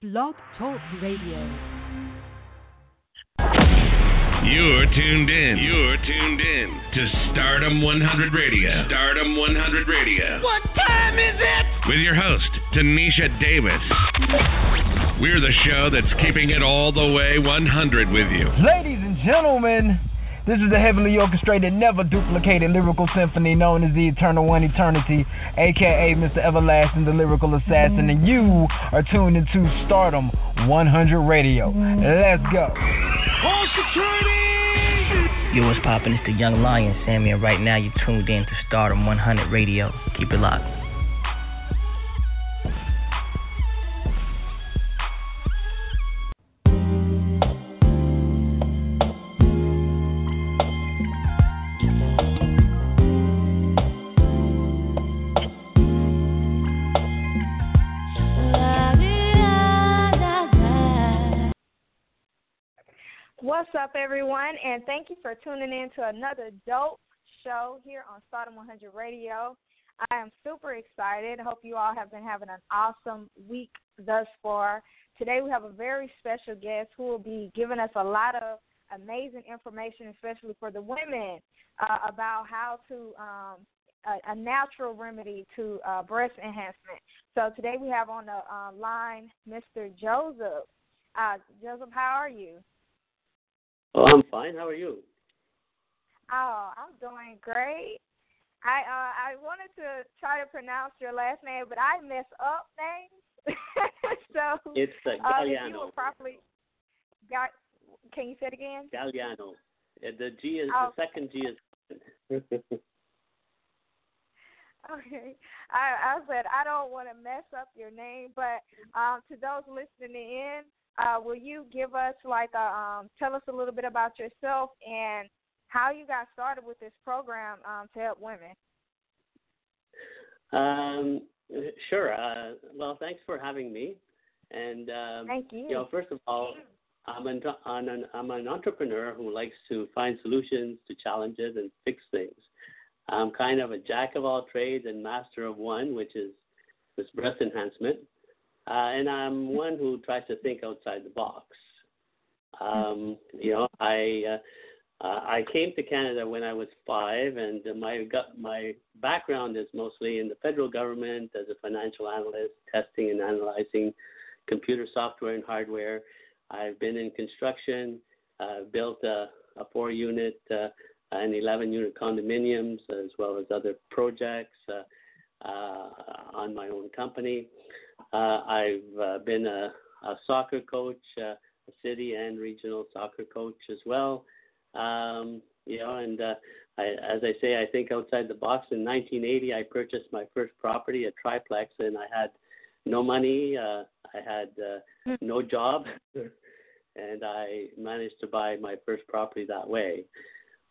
Blog Talk Radio. You're tuned in. You're tuned in to Starrdom 100 Radio. Starrdom 100 Radio. What time is it? With your host, Tanisha Davis. We're the show that's keeping it all the way 100 with you. Ladies and gentlemen, this is the heavily orchestrated, never duplicated lyrical symphony known as the Eternal One Eternity, aka Mr. Everlasting, the lyrical assassin, and you are tuned into Starrdom 100 Radio. Let's go. Call security! Yo, what's poppin'? It's the Young Lion, Sammy, and right now you're tuned in to Starrdom 100 Radio. Keep it locked. What's up, everyone, and thank you for tuning in to another dope show here on Starrdom 100 Radio. I am super excited. Hope you all have been having an awesome week thus far. Today, we have a very special guest who will be giving us a lot of amazing information, especially for the women, uh, about how to um, a, a natural remedy to uh, breast enhancement. So today, we have on the uh, line Mr. Joseph. Uh, Joseph, how are you? Oh, I'm fine. How are you? Oh, I'm doing great. I uh I wanted to try to pronounce your last name, but I mess up names. so It's uh, uh, if you Gagliano. would properly got can you say it again? Gagliano. Uh, The G is Oh. the second G is. Okay. I I said I don't want to mess up your name, but um to those listening in, uh will you give us like a um tell us a little bit about yourself and how you got started with this program um to help women? um, sure. Uh, well, thanks for having me. And um, Thank you. You know, first of all, I'm an, I'm an I'm an entrepreneur who likes to find solutions to challenges and fix things. I'm kind of a jack of all trades and master of one, which is this breast enhancement. Uh, and I'm one who tries to think outside the box. Um, you know, I uh, uh, I came to Canada when I was five, and my my background is mostly in the federal government as a financial analyst, testing and analyzing computer software and hardware. I've been in construction, uh, built a, a four-unit uh, and 11-unit condominiums, as well as other projects uh, uh, on my own company. Uh, I've uh, been a, a soccer coach, uh, a city and regional soccer coach as well. Um, you know, and uh, I, as I say, I think outside the box. In 1980, I purchased my first property, a triplex, and I had no money. Uh, I had uh, no job, and I managed to buy my first property that way.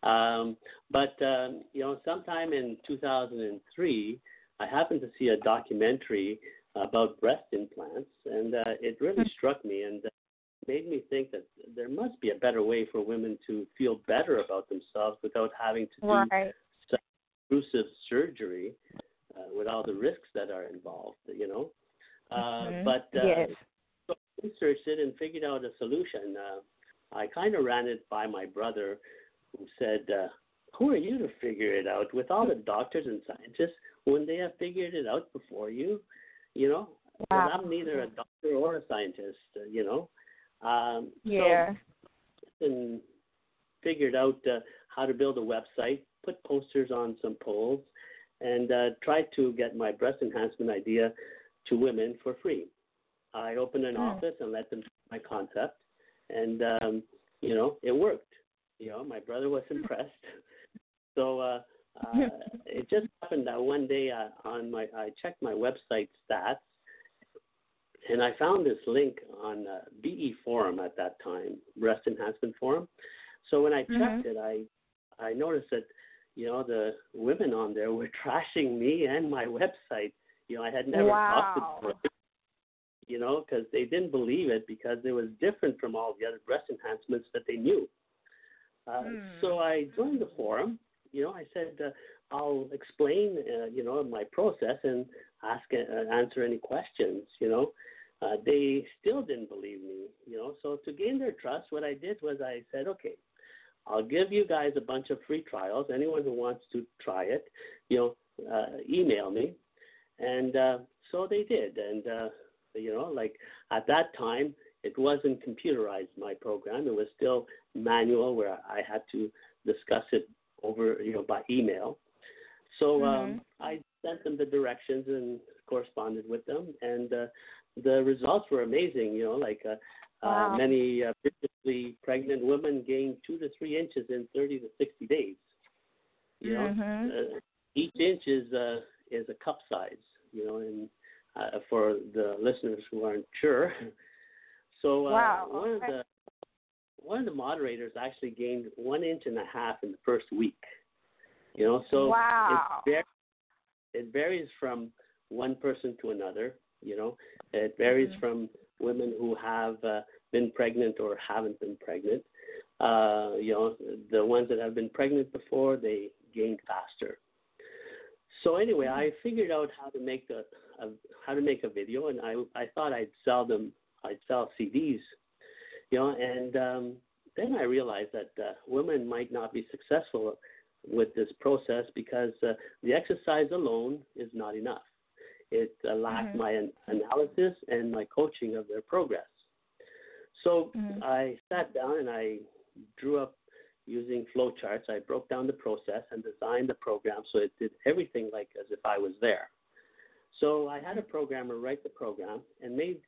Um, but um, you know, sometime in 2003, I happened to see a documentary about breast implants, and uh, it really struck me and uh, made me think that there must be a better way for women to feel better about themselves without having to do Right. intrusive surgery uh, with all the risks that are involved. You know, uh, Mhm. but uh, Yes. so I researched it and figured out a solution. Uh, I kind of ran it by my brother, who said, uh, "Who are you to figure it out? With all the doctors and scientists, wouldn't they have figured it out before you? You know. Wow. I'm neither a doctor or a scientist. Uh, you know, um, Yeah. so and figured out uh, how to build a website, put posters on some poles, and uh, tried to get my breast enhancement idea to women for free. I opened an Hmm. office and let them my concept, and um, you know it worked. You know, my brother was impressed. So uh, uh, it just happened that one day uh, on my I checked my website stats, and I found this link on uh, BE Forum at that time, Breast Enhancement Forum. So when I checked Mm-hmm. it, I I noticed that you know the women on there were trashing me and my website. You know, I had never talked to Wow. them. You know, because they didn't believe it because it was different from all the other breast enhancements that they knew. Uh, Hmm. So I joined the forum. You know, I said uh, I'll explain, uh, you know, my process and ask uh, answer any questions. You know, uh, they still didn't believe me. You know, so to gain their trust, what I did was I said, okay, I'll give you guys a bunch of free trials. Anyone who wants to try it, you know, uh, email me. And uh, so they did. And, uh, you know, like at that time, it wasn't computerized, my program. It was still manual where I had to discuss it over, you know, by email. So um, I sent them the directions and corresponded with them. And uh, the results were amazing, you know, like uh, Wow. uh, many uh, previously pregnant women gained two to three inches in 30 to 60 days. You know, Mhm. uh, each inch is uh, is a cup size. You know, and uh, for the listeners who aren't sure, so uh, Wow, one of the one of the moderators actually gained one inch and a half in the first week. You know, so Wow. it, var- it varies from one person to another. You know, it varies Mhm. from women who have uh, been pregnant or haven't been pregnant. Uh, you know, the ones that have been pregnant before, they gain faster. So anyway, I figured out how to make a, a how to make a video, and I I thought I'd sell them. I'd sell CDs, you know, and um, then I realized that uh, women might not be successful with this process because uh, the exercise alone is not enough. It uh, lacked Mhm. my an- analysis and my coaching of their progress. So Mhm. I sat down and I drew up using flowcharts. I broke down the process and designed the program so it did everything like as if I was there. So I had a programmer write the program and made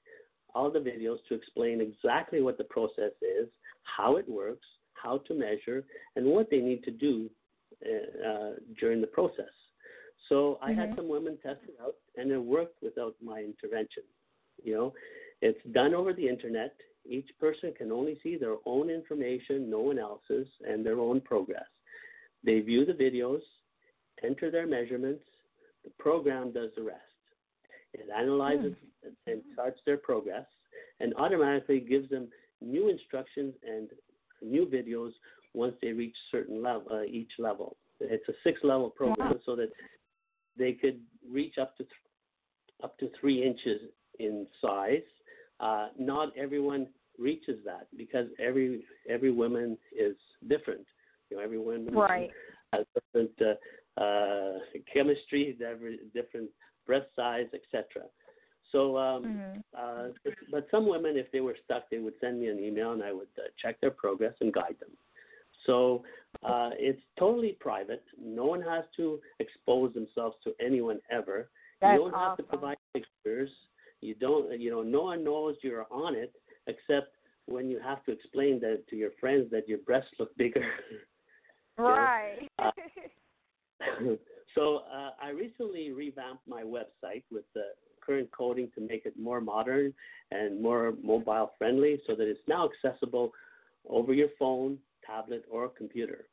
all the videos to explain exactly what the process is, how it works, how to measure, and what they need to do uh, uh, during the process. So I had Mhm. some women test it out, and it worked without my intervention. You know, it's done over the internet. Each person can only see their own information, no one else's, and their own progress. They view the videos, enter their measurements. The program does the rest. It analyzes and charts their progress, and automatically gives them new instructions and new videos once they reach certain level, uh, each level. It's a six-level program, so that they could reach up to th- up to three inches in size. Uh, not everyone reaches that because every every woman is different. You know, every woman Right. has different uh, uh, chemistry, different breast size, etc. So, um, Mhm. uh, but some women, if they were stuck, they would send me an email and I would uh, check their progress and guide them. So uh, it's totally private. No one has to expose themselves to anyone ever. That's you don't have to provide pictures. You don't, you know, no one knows you're on it except when you have to explain that to your friends that your breasts look bigger. Right. Uh, so uh, I recently revamped my website with the current coding to make it more modern and more mobile friendly, so that it's now accessible over your phone, tablet, or computer.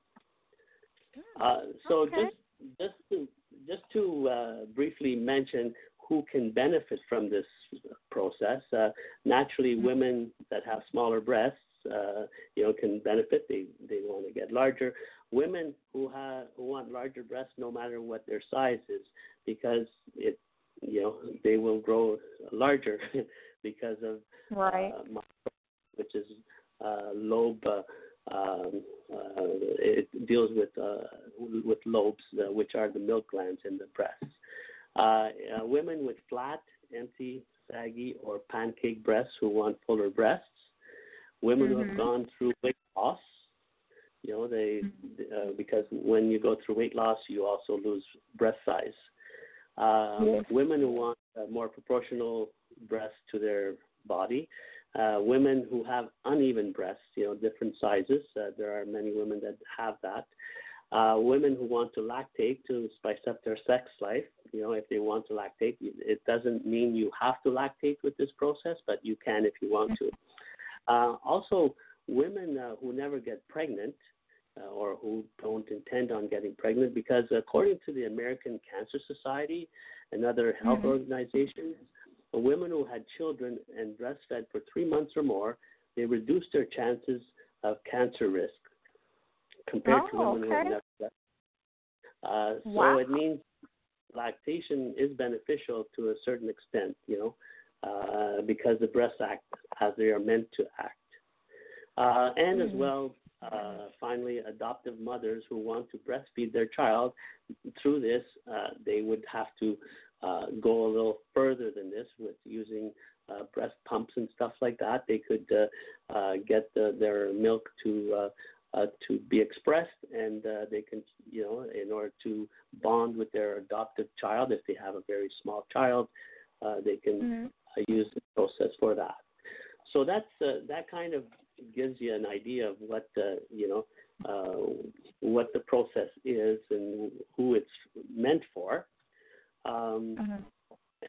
Uh, so okay. just just to just to uh, briefly mention who can benefit from this process. Uh, naturally, women that have smaller breasts, uh, you know, can benefit. They they want to get larger. Women who have who want larger breasts, no matter what their size is, because it, you know, they will grow larger because of right. uh, which is uh, lobe. Uh, um, uh, it deals with uh, with lobes, uh, which are the milk glands in the breast. Uh, uh, women with flat, empty, saggy, or pancake breasts who want fuller breasts. Women who have Mhm. gone through weight loss. You know, they uh, because when you go through weight loss, you also lose breast size. Um, Yes. Women who want a more proportional breast to their body. Uh, women who have uneven breasts, you know, different sizes. Uh, there are many women that have that. Uh, women who want to lactate to spice up their sex life, you know, if they want to lactate. It doesn't mean you have to lactate with this process, but you can if you want to. Uh, also, women uh, who never get pregnant or who don't intend on getting pregnant, because according to the American Cancer Society and other health mm-hmm. organizations, women who had children and breastfed for three months or more, they reduced their chances of cancer risk compared oh, to women okay. who have never breastfed. Uh, so wow. it means lactation is beneficial to a certain extent, you know, uh, because the breasts act as they are meant to act. Uh, and mm-hmm. as well, uh, finally, adoptive mothers who want to breastfeed their child, through this, uh, they would have to uh, go a little further than this with using uh, breast pumps and stuff like that. They could uh, uh, get the, their milk to uh, uh, to be expressed, and uh, they can, you know, in order to bond with their adoptive child, if they have a very small child, uh, they can mm-hmm. uh, use the process for that. So that's uh, that kind of gives you an idea of what uh, you know uh, what the process is and who it's meant for. Um, mm-hmm.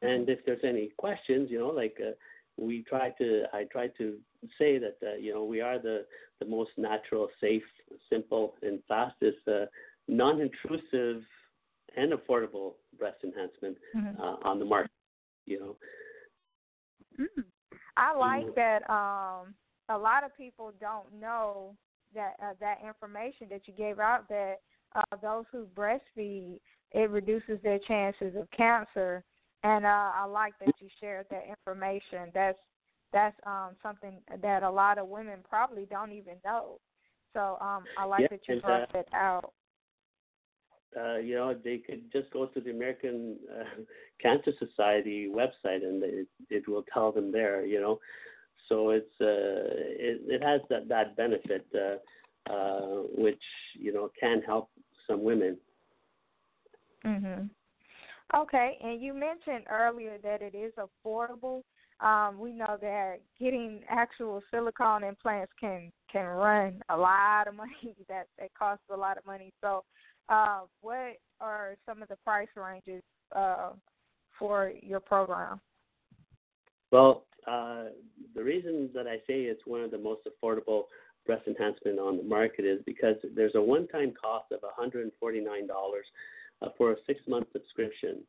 And if there's any questions, you know, like uh, we try to, I try to say that uh, you know we are the the most natural, safe, simple, and fastest, uh, non-intrusive, and affordable breast enhancement mm-hmm. uh, on the market. You know. Mm. I like that. Um, a lot of people don't know that uh, that information that you gave out that uh, those who breastfeed it reduces their chances of cancer. And uh, I like that you shared that information. That's that's um, something that a lot of women probably don't even know. So um, I like yeah, that you brought uh, that out. Uh, you know, they could just go to the American uh, Cancer Society website, and it, it will tell them there. You know, so it's uh, it, it has that that benefit, uh, uh, which you know can help some women. Mhm. Okay, and you mentioned earlier that it is affordable. Um, we know that getting actual silicone implants can can run a lot of money. That that costs a lot of money. So, uh, what are some of the price ranges uh, for your program? Well, uh, the reason that I say it's one of the most affordable breast enhancement on the market is because there's a one-time cost of $149 uh, for a six-month subscription.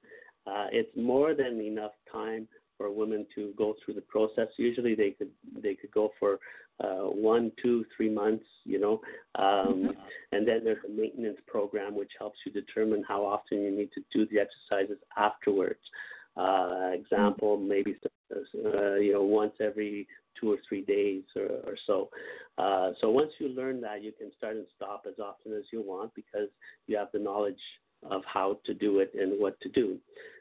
Uh, it's more than enough time for women to go through the process. Usually, they could they could go for uh, one, two, three months, you know, um, and then there's a maintenance program which helps you determine how often you need to do the exercises afterwards. Uh, example, maybe uh, you know once every two or three days or, or so. Uh, so once you learn that, you can start and stop as often as you want because you have the knowledge of how to do it and what to do.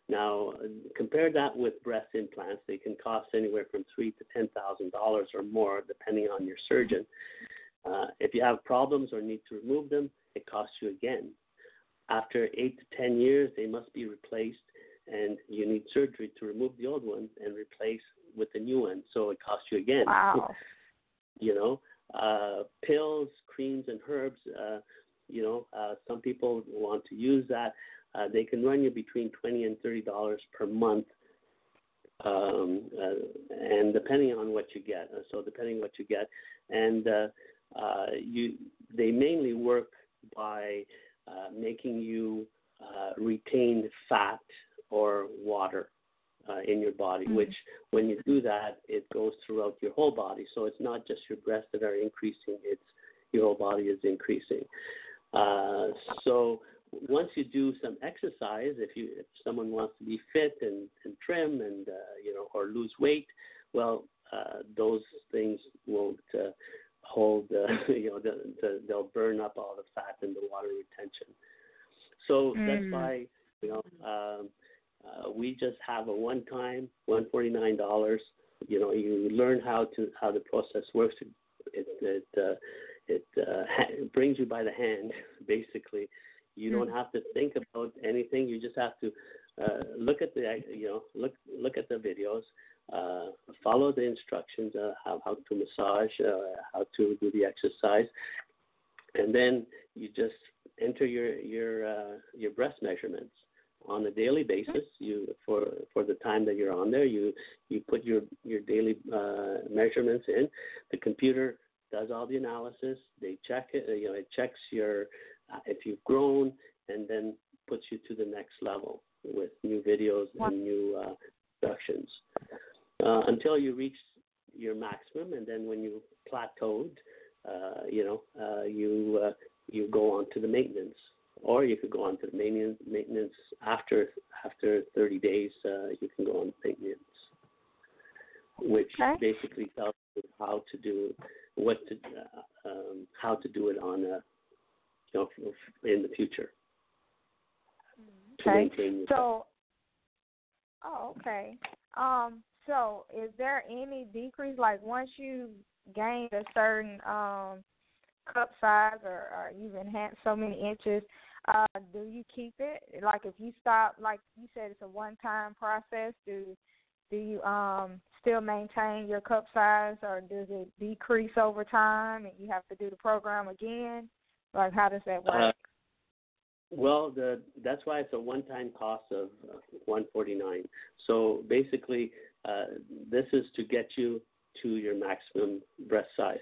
Now, compare that with breast implants. They can cost anywhere from three to ten thousand dollars or more, depending on your surgeon. Uh, if you have problems or need to remove them, it costs you again. After eight to ten years, they must be replaced and you need surgery to remove the old one and replace with the new one. So it costs you again. Wow. you know, uh, pills, creams, and herbs. Uh, you know, uh, some people want to use that. Uh, they can run you between twenty and thirty dollars per month, um, uh, and depending on what you get. Uh, so depending on what you get, and uh, uh, you, they mainly work by uh, making you uh, retain fat or water uh, in your body, mm-hmm. which when you do that, it goes throughout your whole body. So it's not just your breasts that are increasing, it's your whole body is increasing. Uh, so once you do some exercise, if you if someone wants to be fit and, and trim and uh, you know or lose weight, well, uh, those things won't uh, hold. Uh, you know, the, the, they'll burn up all the fat and the water retention. So mm. that's why you know um, uh, we just have a one forty-nine dollars. You know, you learn how to how the process works. It it uh, it uh, ha- brings you by the hand, basically. You don't have to think about anything. You just have to uh, look at the you know look look at the videos, uh, follow the instructions, uh, how how to massage, uh, how to do the exercise, and then you just enter your your uh, your breast measurements on a daily basis. You for for the time that you're on there, you you put your your daily uh, measurements in. The computer does all the analysis. They check it. You know, it checks your uh, if you've grown, and then puts you to the next level with new videos and new uh, productions uh, until you reach your maximum, and then when you plateaued, uh, you know, uh, you uh, you go on to the maintenance, or you could go on to the maintenance maintenance after after 30 days. Uh, you can go on maintenance, which okay. basically tells you how to do what to uh, um, how to do it on a you know in the future. Okay. So, oh, okay. Um, so is there any decrease? Like once you gain a certain um cup size or, or you've enhanced so many inches, uh, do you keep it? Like if you stop, like you said, it's a one-time process. Do do you um still maintain your cup size, or does it decrease over time, and you have to do the program again? Like how does that work? Uh, well, the that's why it's a one-time cost of uh, 149. So basically, uh, this is to get you to your maximum breast size.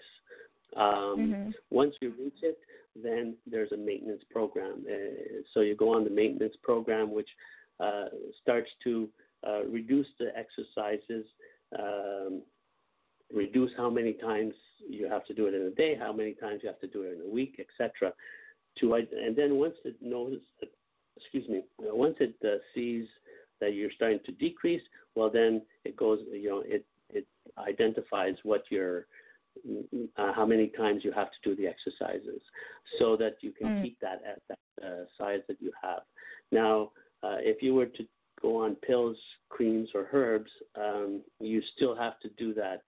Um, mm-hmm. Once you reach it, then there's a maintenance program. Uh, so you go on the maintenance program, which uh, starts to uh, reduce the exercises, um, reduce how many times you have to do it in a day, how many times you have to do it in a week, etc. To and then once it knows, excuse me, once it uh, sees that you're starting to decrease, well then it goes, you know, it it identifies what your uh, how many times you have to do the exercises, so that you can mm. keep that at that uh, size that you have. Now, uh, if you were to go on pills, creams, or herbs, um, you still have to do that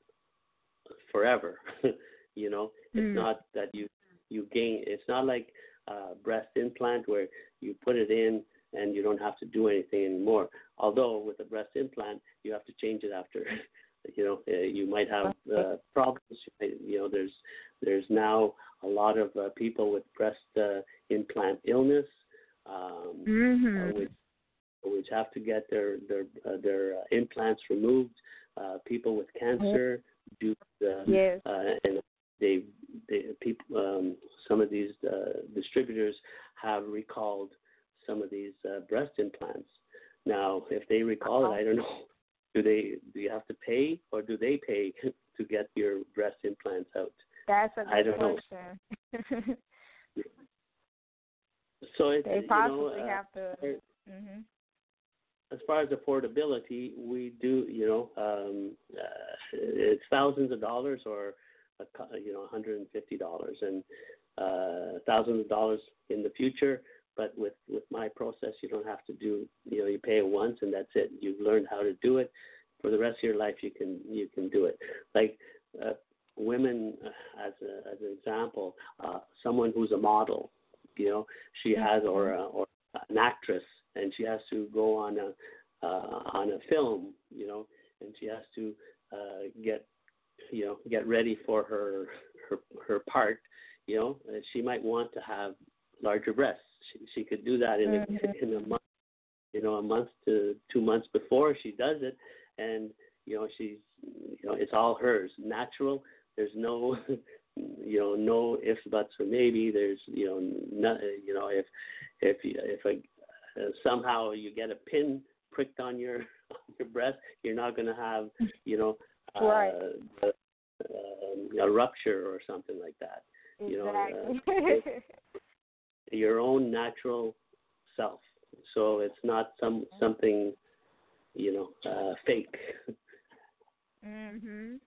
forever. you know, it's mm. not that you you gain. It's not like uh, breast implant where you put it in and you don't have to do anything anymore. Although with a breast implant, you have to change it after. you know, uh, you might have uh, problems. You know, there's there's now a lot of uh, people with breast uh, implant illness, um, mm-hmm. uh, which which have to get their their uh, their uh, implants removed. Uh, people with cancer do the yes. uh, and they they people um, some of these uh, distributors have recalled some of these uh, breast implants. Now, if they recall it, I don't know. Do they do you have to pay or do they pay to get your breast implants out? That's a good I don't question. know. so it's they you possibly know, uh, have to. hmm As far as affordability, we do you know um, uh, it's thousands of dollars or a, you know 150 dollars and uh, thousands of dollars in the future. But with with my process, you don't have to do you know you pay it once and that's it. You've learned how to do it. For the rest of your life, you can you can do it. Like uh, women, uh, as a, as an example, uh, someone who's a model, you know, she has or a, or an actress, and she has to go on a uh, on a film, you know, and she has to uh, get you know get ready for her her her part you know she might want to have larger breasts she she could do that in mm-hmm. a in a month you know a month to two months before she does it and you know she's you know it's all hers natural there's no you know no ifs buts or maybe there's you know no, you know if if if a, uh, somehow you get a pin pricked on your on your breast you're not going to have you know uh, right. uh, a rupture or something like that. Exactly. You know, uh, your own natural self. So it's not some something, you know, uh, fake. mhm.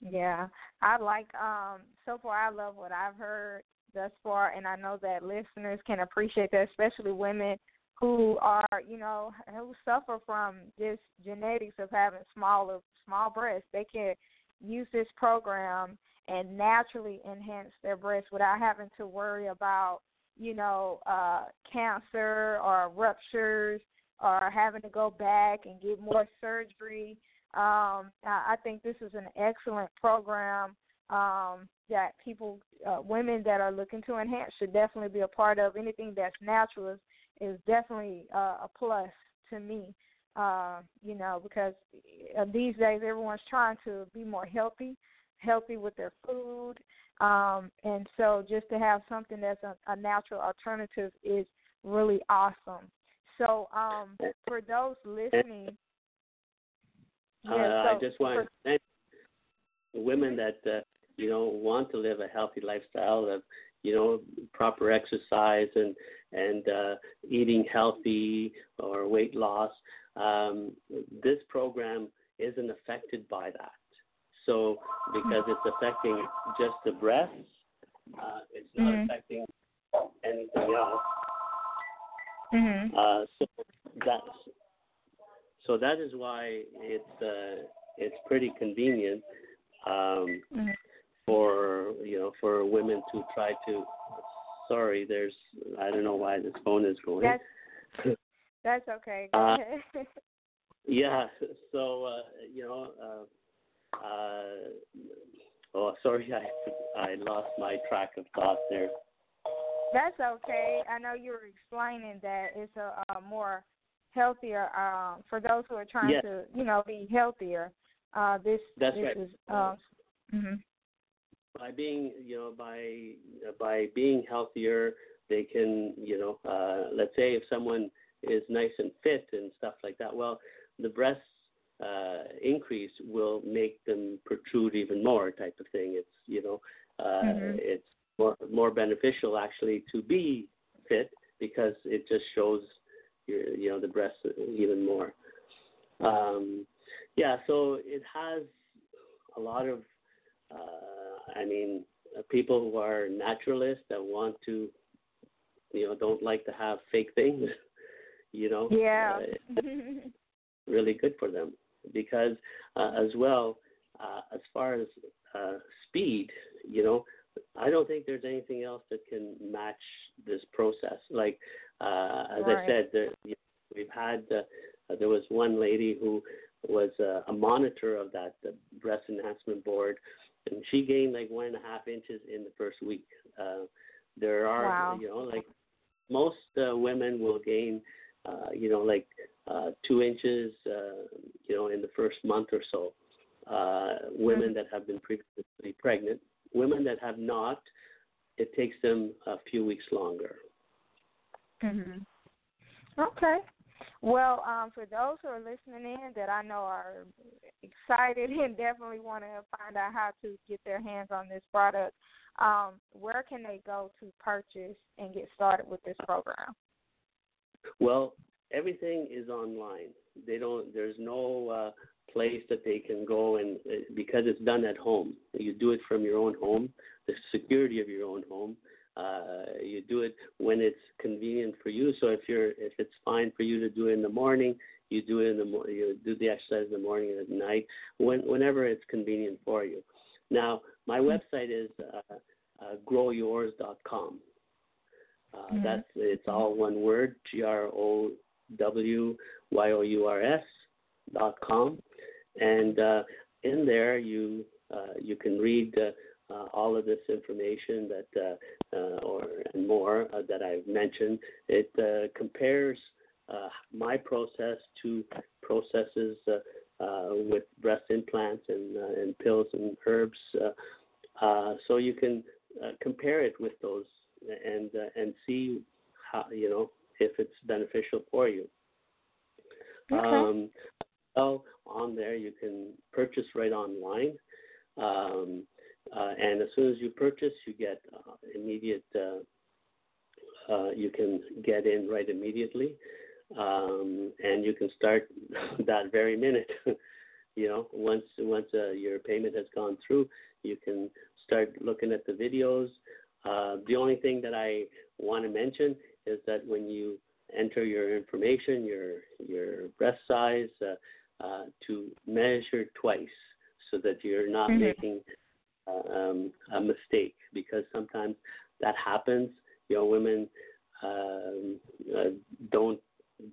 Yeah, I like. Um, so far, I love what I've heard thus far, and I know that listeners can appreciate that, especially women who are, you know, who suffer from this genetics of having smaller small breasts. They can use this program and naturally enhance their breasts without having to worry about, you know, uh, cancer or ruptures or having to go back and get more surgery. Um, I think this is an excellent program um, that people, uh, women that are looking to enhance, should definitely be a part of. Anything that's natural is, is definitely uh, a plus to me. Uh, you know, because uh, these days everyone's trying to be more healthy, healthy with their food, um, and so just to have something that's a, a natural alternative is really awesome. So, um, for those listening, uh, so I just want to thank women that uh, you know want to live a healthy lifestyle of you know proper exercise and and uh, eating healthy or weight loss. Um, this program isn't affected by that. So because it's affecting just the breasts, uh, it's not mm-hmm. affecting anything else. Mm-hmm. Uh, so that's so that is why it's uh, it's pretty convenient um, mm-hmm. for you know for women to try to. Sorry, there's I don't know why this phone is going. That's, that's okay. Uh, yeah, so uh, you know. Uh, uh, oh, sorry, I I lost my track of thought there. That's okay. I know you were explaining that it's a, a more healthier um, for those who are trying Yes. to, you know, be healthier. Uh, this That's this right. is um, mhm. By being, you know, by by being healthier, they can, you know, uh, let's say if someone is nice and fit and stuff like that. Well, the breasts uh, increase will make them protrude even more, type of thing. It's, you know, uh, Mhm. it's more more beneficial actually to be fit because it just shows your, you know, the breasts even more. Um, yeah, so it has a lot of, uh, I mean, uh, people who are naturalists that want to, you know, don't like to have fake things, you know. Yeah. uh, really good for them because uh, as well uh, as far as uh, speed, you know, I don't think there's anything else that can match this process. Like uh, as Right. I said, there, we've had uh, there was one lady who was uh, a monitor of that the breast enhancement board, and she gained like one and a half inches in the first week. Uh, there are Wow. you know like most uh, women will gain uh, you know like uh, two inches uh, you know in the first month or so. Uh, women that have been previously pregnant, women that have not, it takes them a few weeks longer. hmm Okay. Well, um, for those who are listening in that I know are excited and definitely want to find out how to get their hands on this product, um, where can they go to purchase and get started with this program? Well, everything is online. They don't. There's no uh, place that they can go and uh, because it's done at home. You do it from your own home, the security of your own home. Uh, you do it when it's convenient for you. So if you're if it's fine for you to do it in the morning, you do it in the mo- you do the exercise in the morning and at night, when, whenever it's convenient for you. Now, my website is uh, uh, growyours.com. Uh, Mhm. That's it's all one word: G R O W Y O U R S dot com, and uh, in there you uh, you can read uh, uh, all of this information that uh, uh, or and more uh, that I've mentioned. It compares my process to processes with breast implants and and pills and herbs, so you can compare it with those and and see how you know if it's beneficial for you. Okay. Um, well, on there you can purchase right online, um, uh, and as soon as you purchase, you get uh, immediate. Uh, uh, you can get in right immediately, um, and you can start that very minute. you know, once once uh, your payment has gone through, you can start looking at the videos. Uh, the only thing that I want to mention is that when you enter your information, your your breast size, uh, uh, to measure twice, so that you're not Mhm. making uh, um, a mistake, because sometimes that happens. You know, women um, uh, don't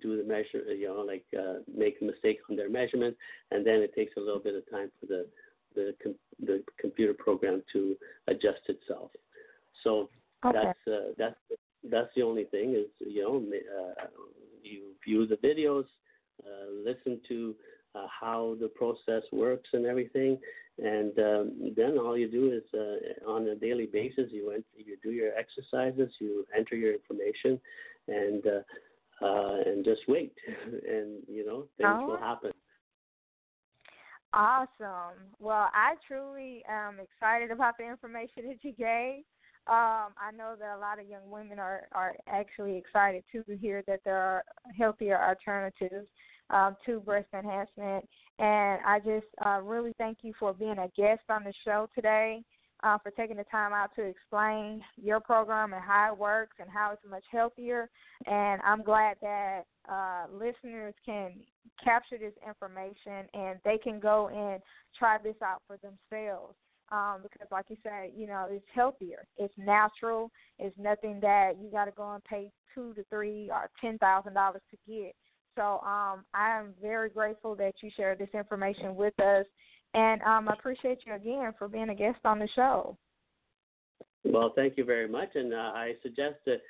do the measure, you know, like uh, make a mistake on their measurement, and then it takes a little bit of time for the the com- the computer program to adjust itself. So Okay. that's uh, that's that's the only thing is you know uh, you view the videos, uh, listen to uh, how the process works and everything, and um, then all you do is uh, on a daily basis you ent- you do your exercises, you enter your information, and uh, uh, and just wait, and you know things Oh. will happen. Awesome. Well, I truly am excited about the information that you gave. Um, I know that a lot of young women are, are actually excited to hear that there are healthier alternatives um, to breast enhancement. And I just uh, really thank you for being a guest on the show today, uh, for taking the time out to explain your program and how it works and how it's much healthier. And I'm glad that uh, listeners can capture this information and they can go and try this out for themselves. Um, because, like you said, you know, it's healthier. It's natural. It's nothing that you got to go and pay two to three or ten thousand dollars to get. So, um, I am very grateful that you shared this information with us, and um, I appreciate you again for being a guest on the show. Well, thank you very much, and uh, I suggest that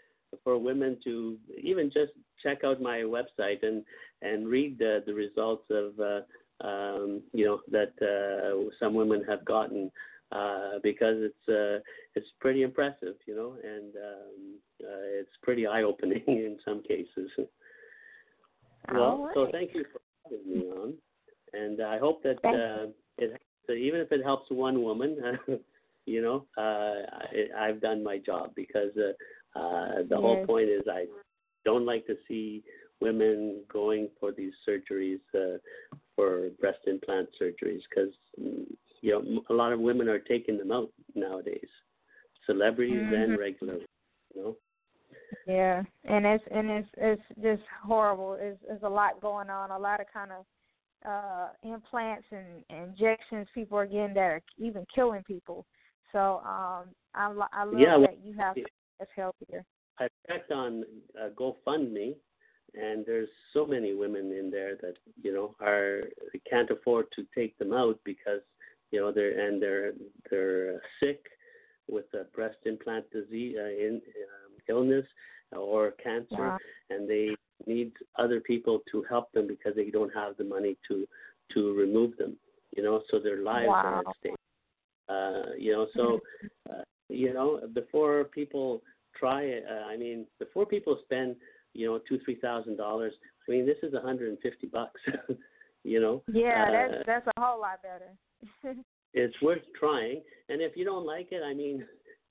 for women to even just check out my website and and read the the results of uh, um, you know that uh, some women have gotten uh, because it's uh, it's pretty impressive, you know, and um, uh, it's pretty eye opening in some cases. Well, All so thank you for having me on, and I hope that uh, it so even if it helps one woman, you know, uh, I, I've done my job because uh, uh, the whole point is I don't like to see women going for these surgeries uh, for breast implant surgeries because you know a lot of women are taking them out nowadays, celebrities and Mhm. regular, you know. Yeah, and it's and it's it's just horrible. It's, there's a lot going on. A lot of kind of uh implants and injections people are getting that are even killing people. So um, I I love Yeah, that you have that's healthier. I checked on uh, GoFundMe, and there's so many women in there that you know are can't afford to take them out because you know they're and they're they're sick with a breast implant disease uh, in um, illness or cancer, Wow. and they need other people to help them because they don't have the money to to remove them. You know, so their lives are at stake. Uh, you know, so uh, you know before people try it, uh, I mean, before people spend you know two three thousand dollars, I mean this is a hundred and fifty bucks. you know, Yeah, Uh, that's that's a whole lot better. It's worth trying. And if you don't like it, I mean,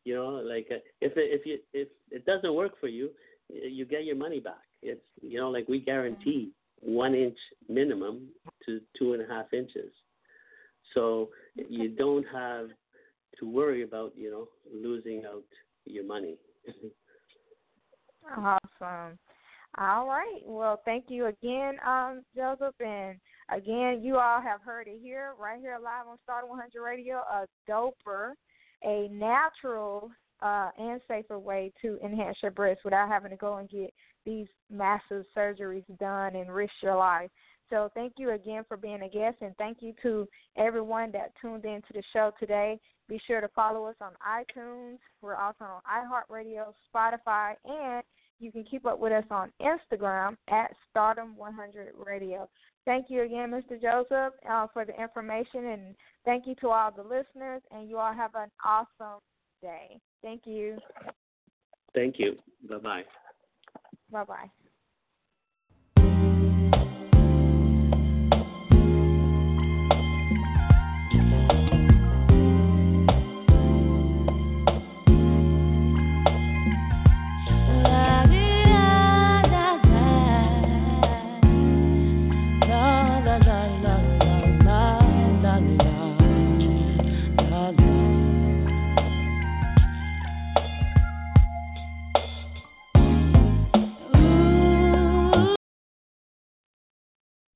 you know, like uh, if it, if you if it doesn't work for you, you get your money back. It's you know, like we guarantee one inch minimum to two and a half inches. So you don't have to worry about you know losing out your money. Awesome. All right. Well, thank you again, um, Joseph. And again, you all have heard it here, right here live on Start 100 Radio, a doper, a natural uh, and safer way to enhance your breasts without having to go and get these massive surgeries done and risk your life. So thank you again for being a guest, and thank you to everyone that tuned in to the show today. Be sure to follow us on iTunes. We're also on iHeartRadio, Spotify, and you can keep up with us on Instagram at Starrdom100 Radio. Thank you again, Mr. Joseph, uh, for the information, and thank you to all the listeners. And you all have an awesome day. Thank you. Thank you. Bye bye. Bye bye.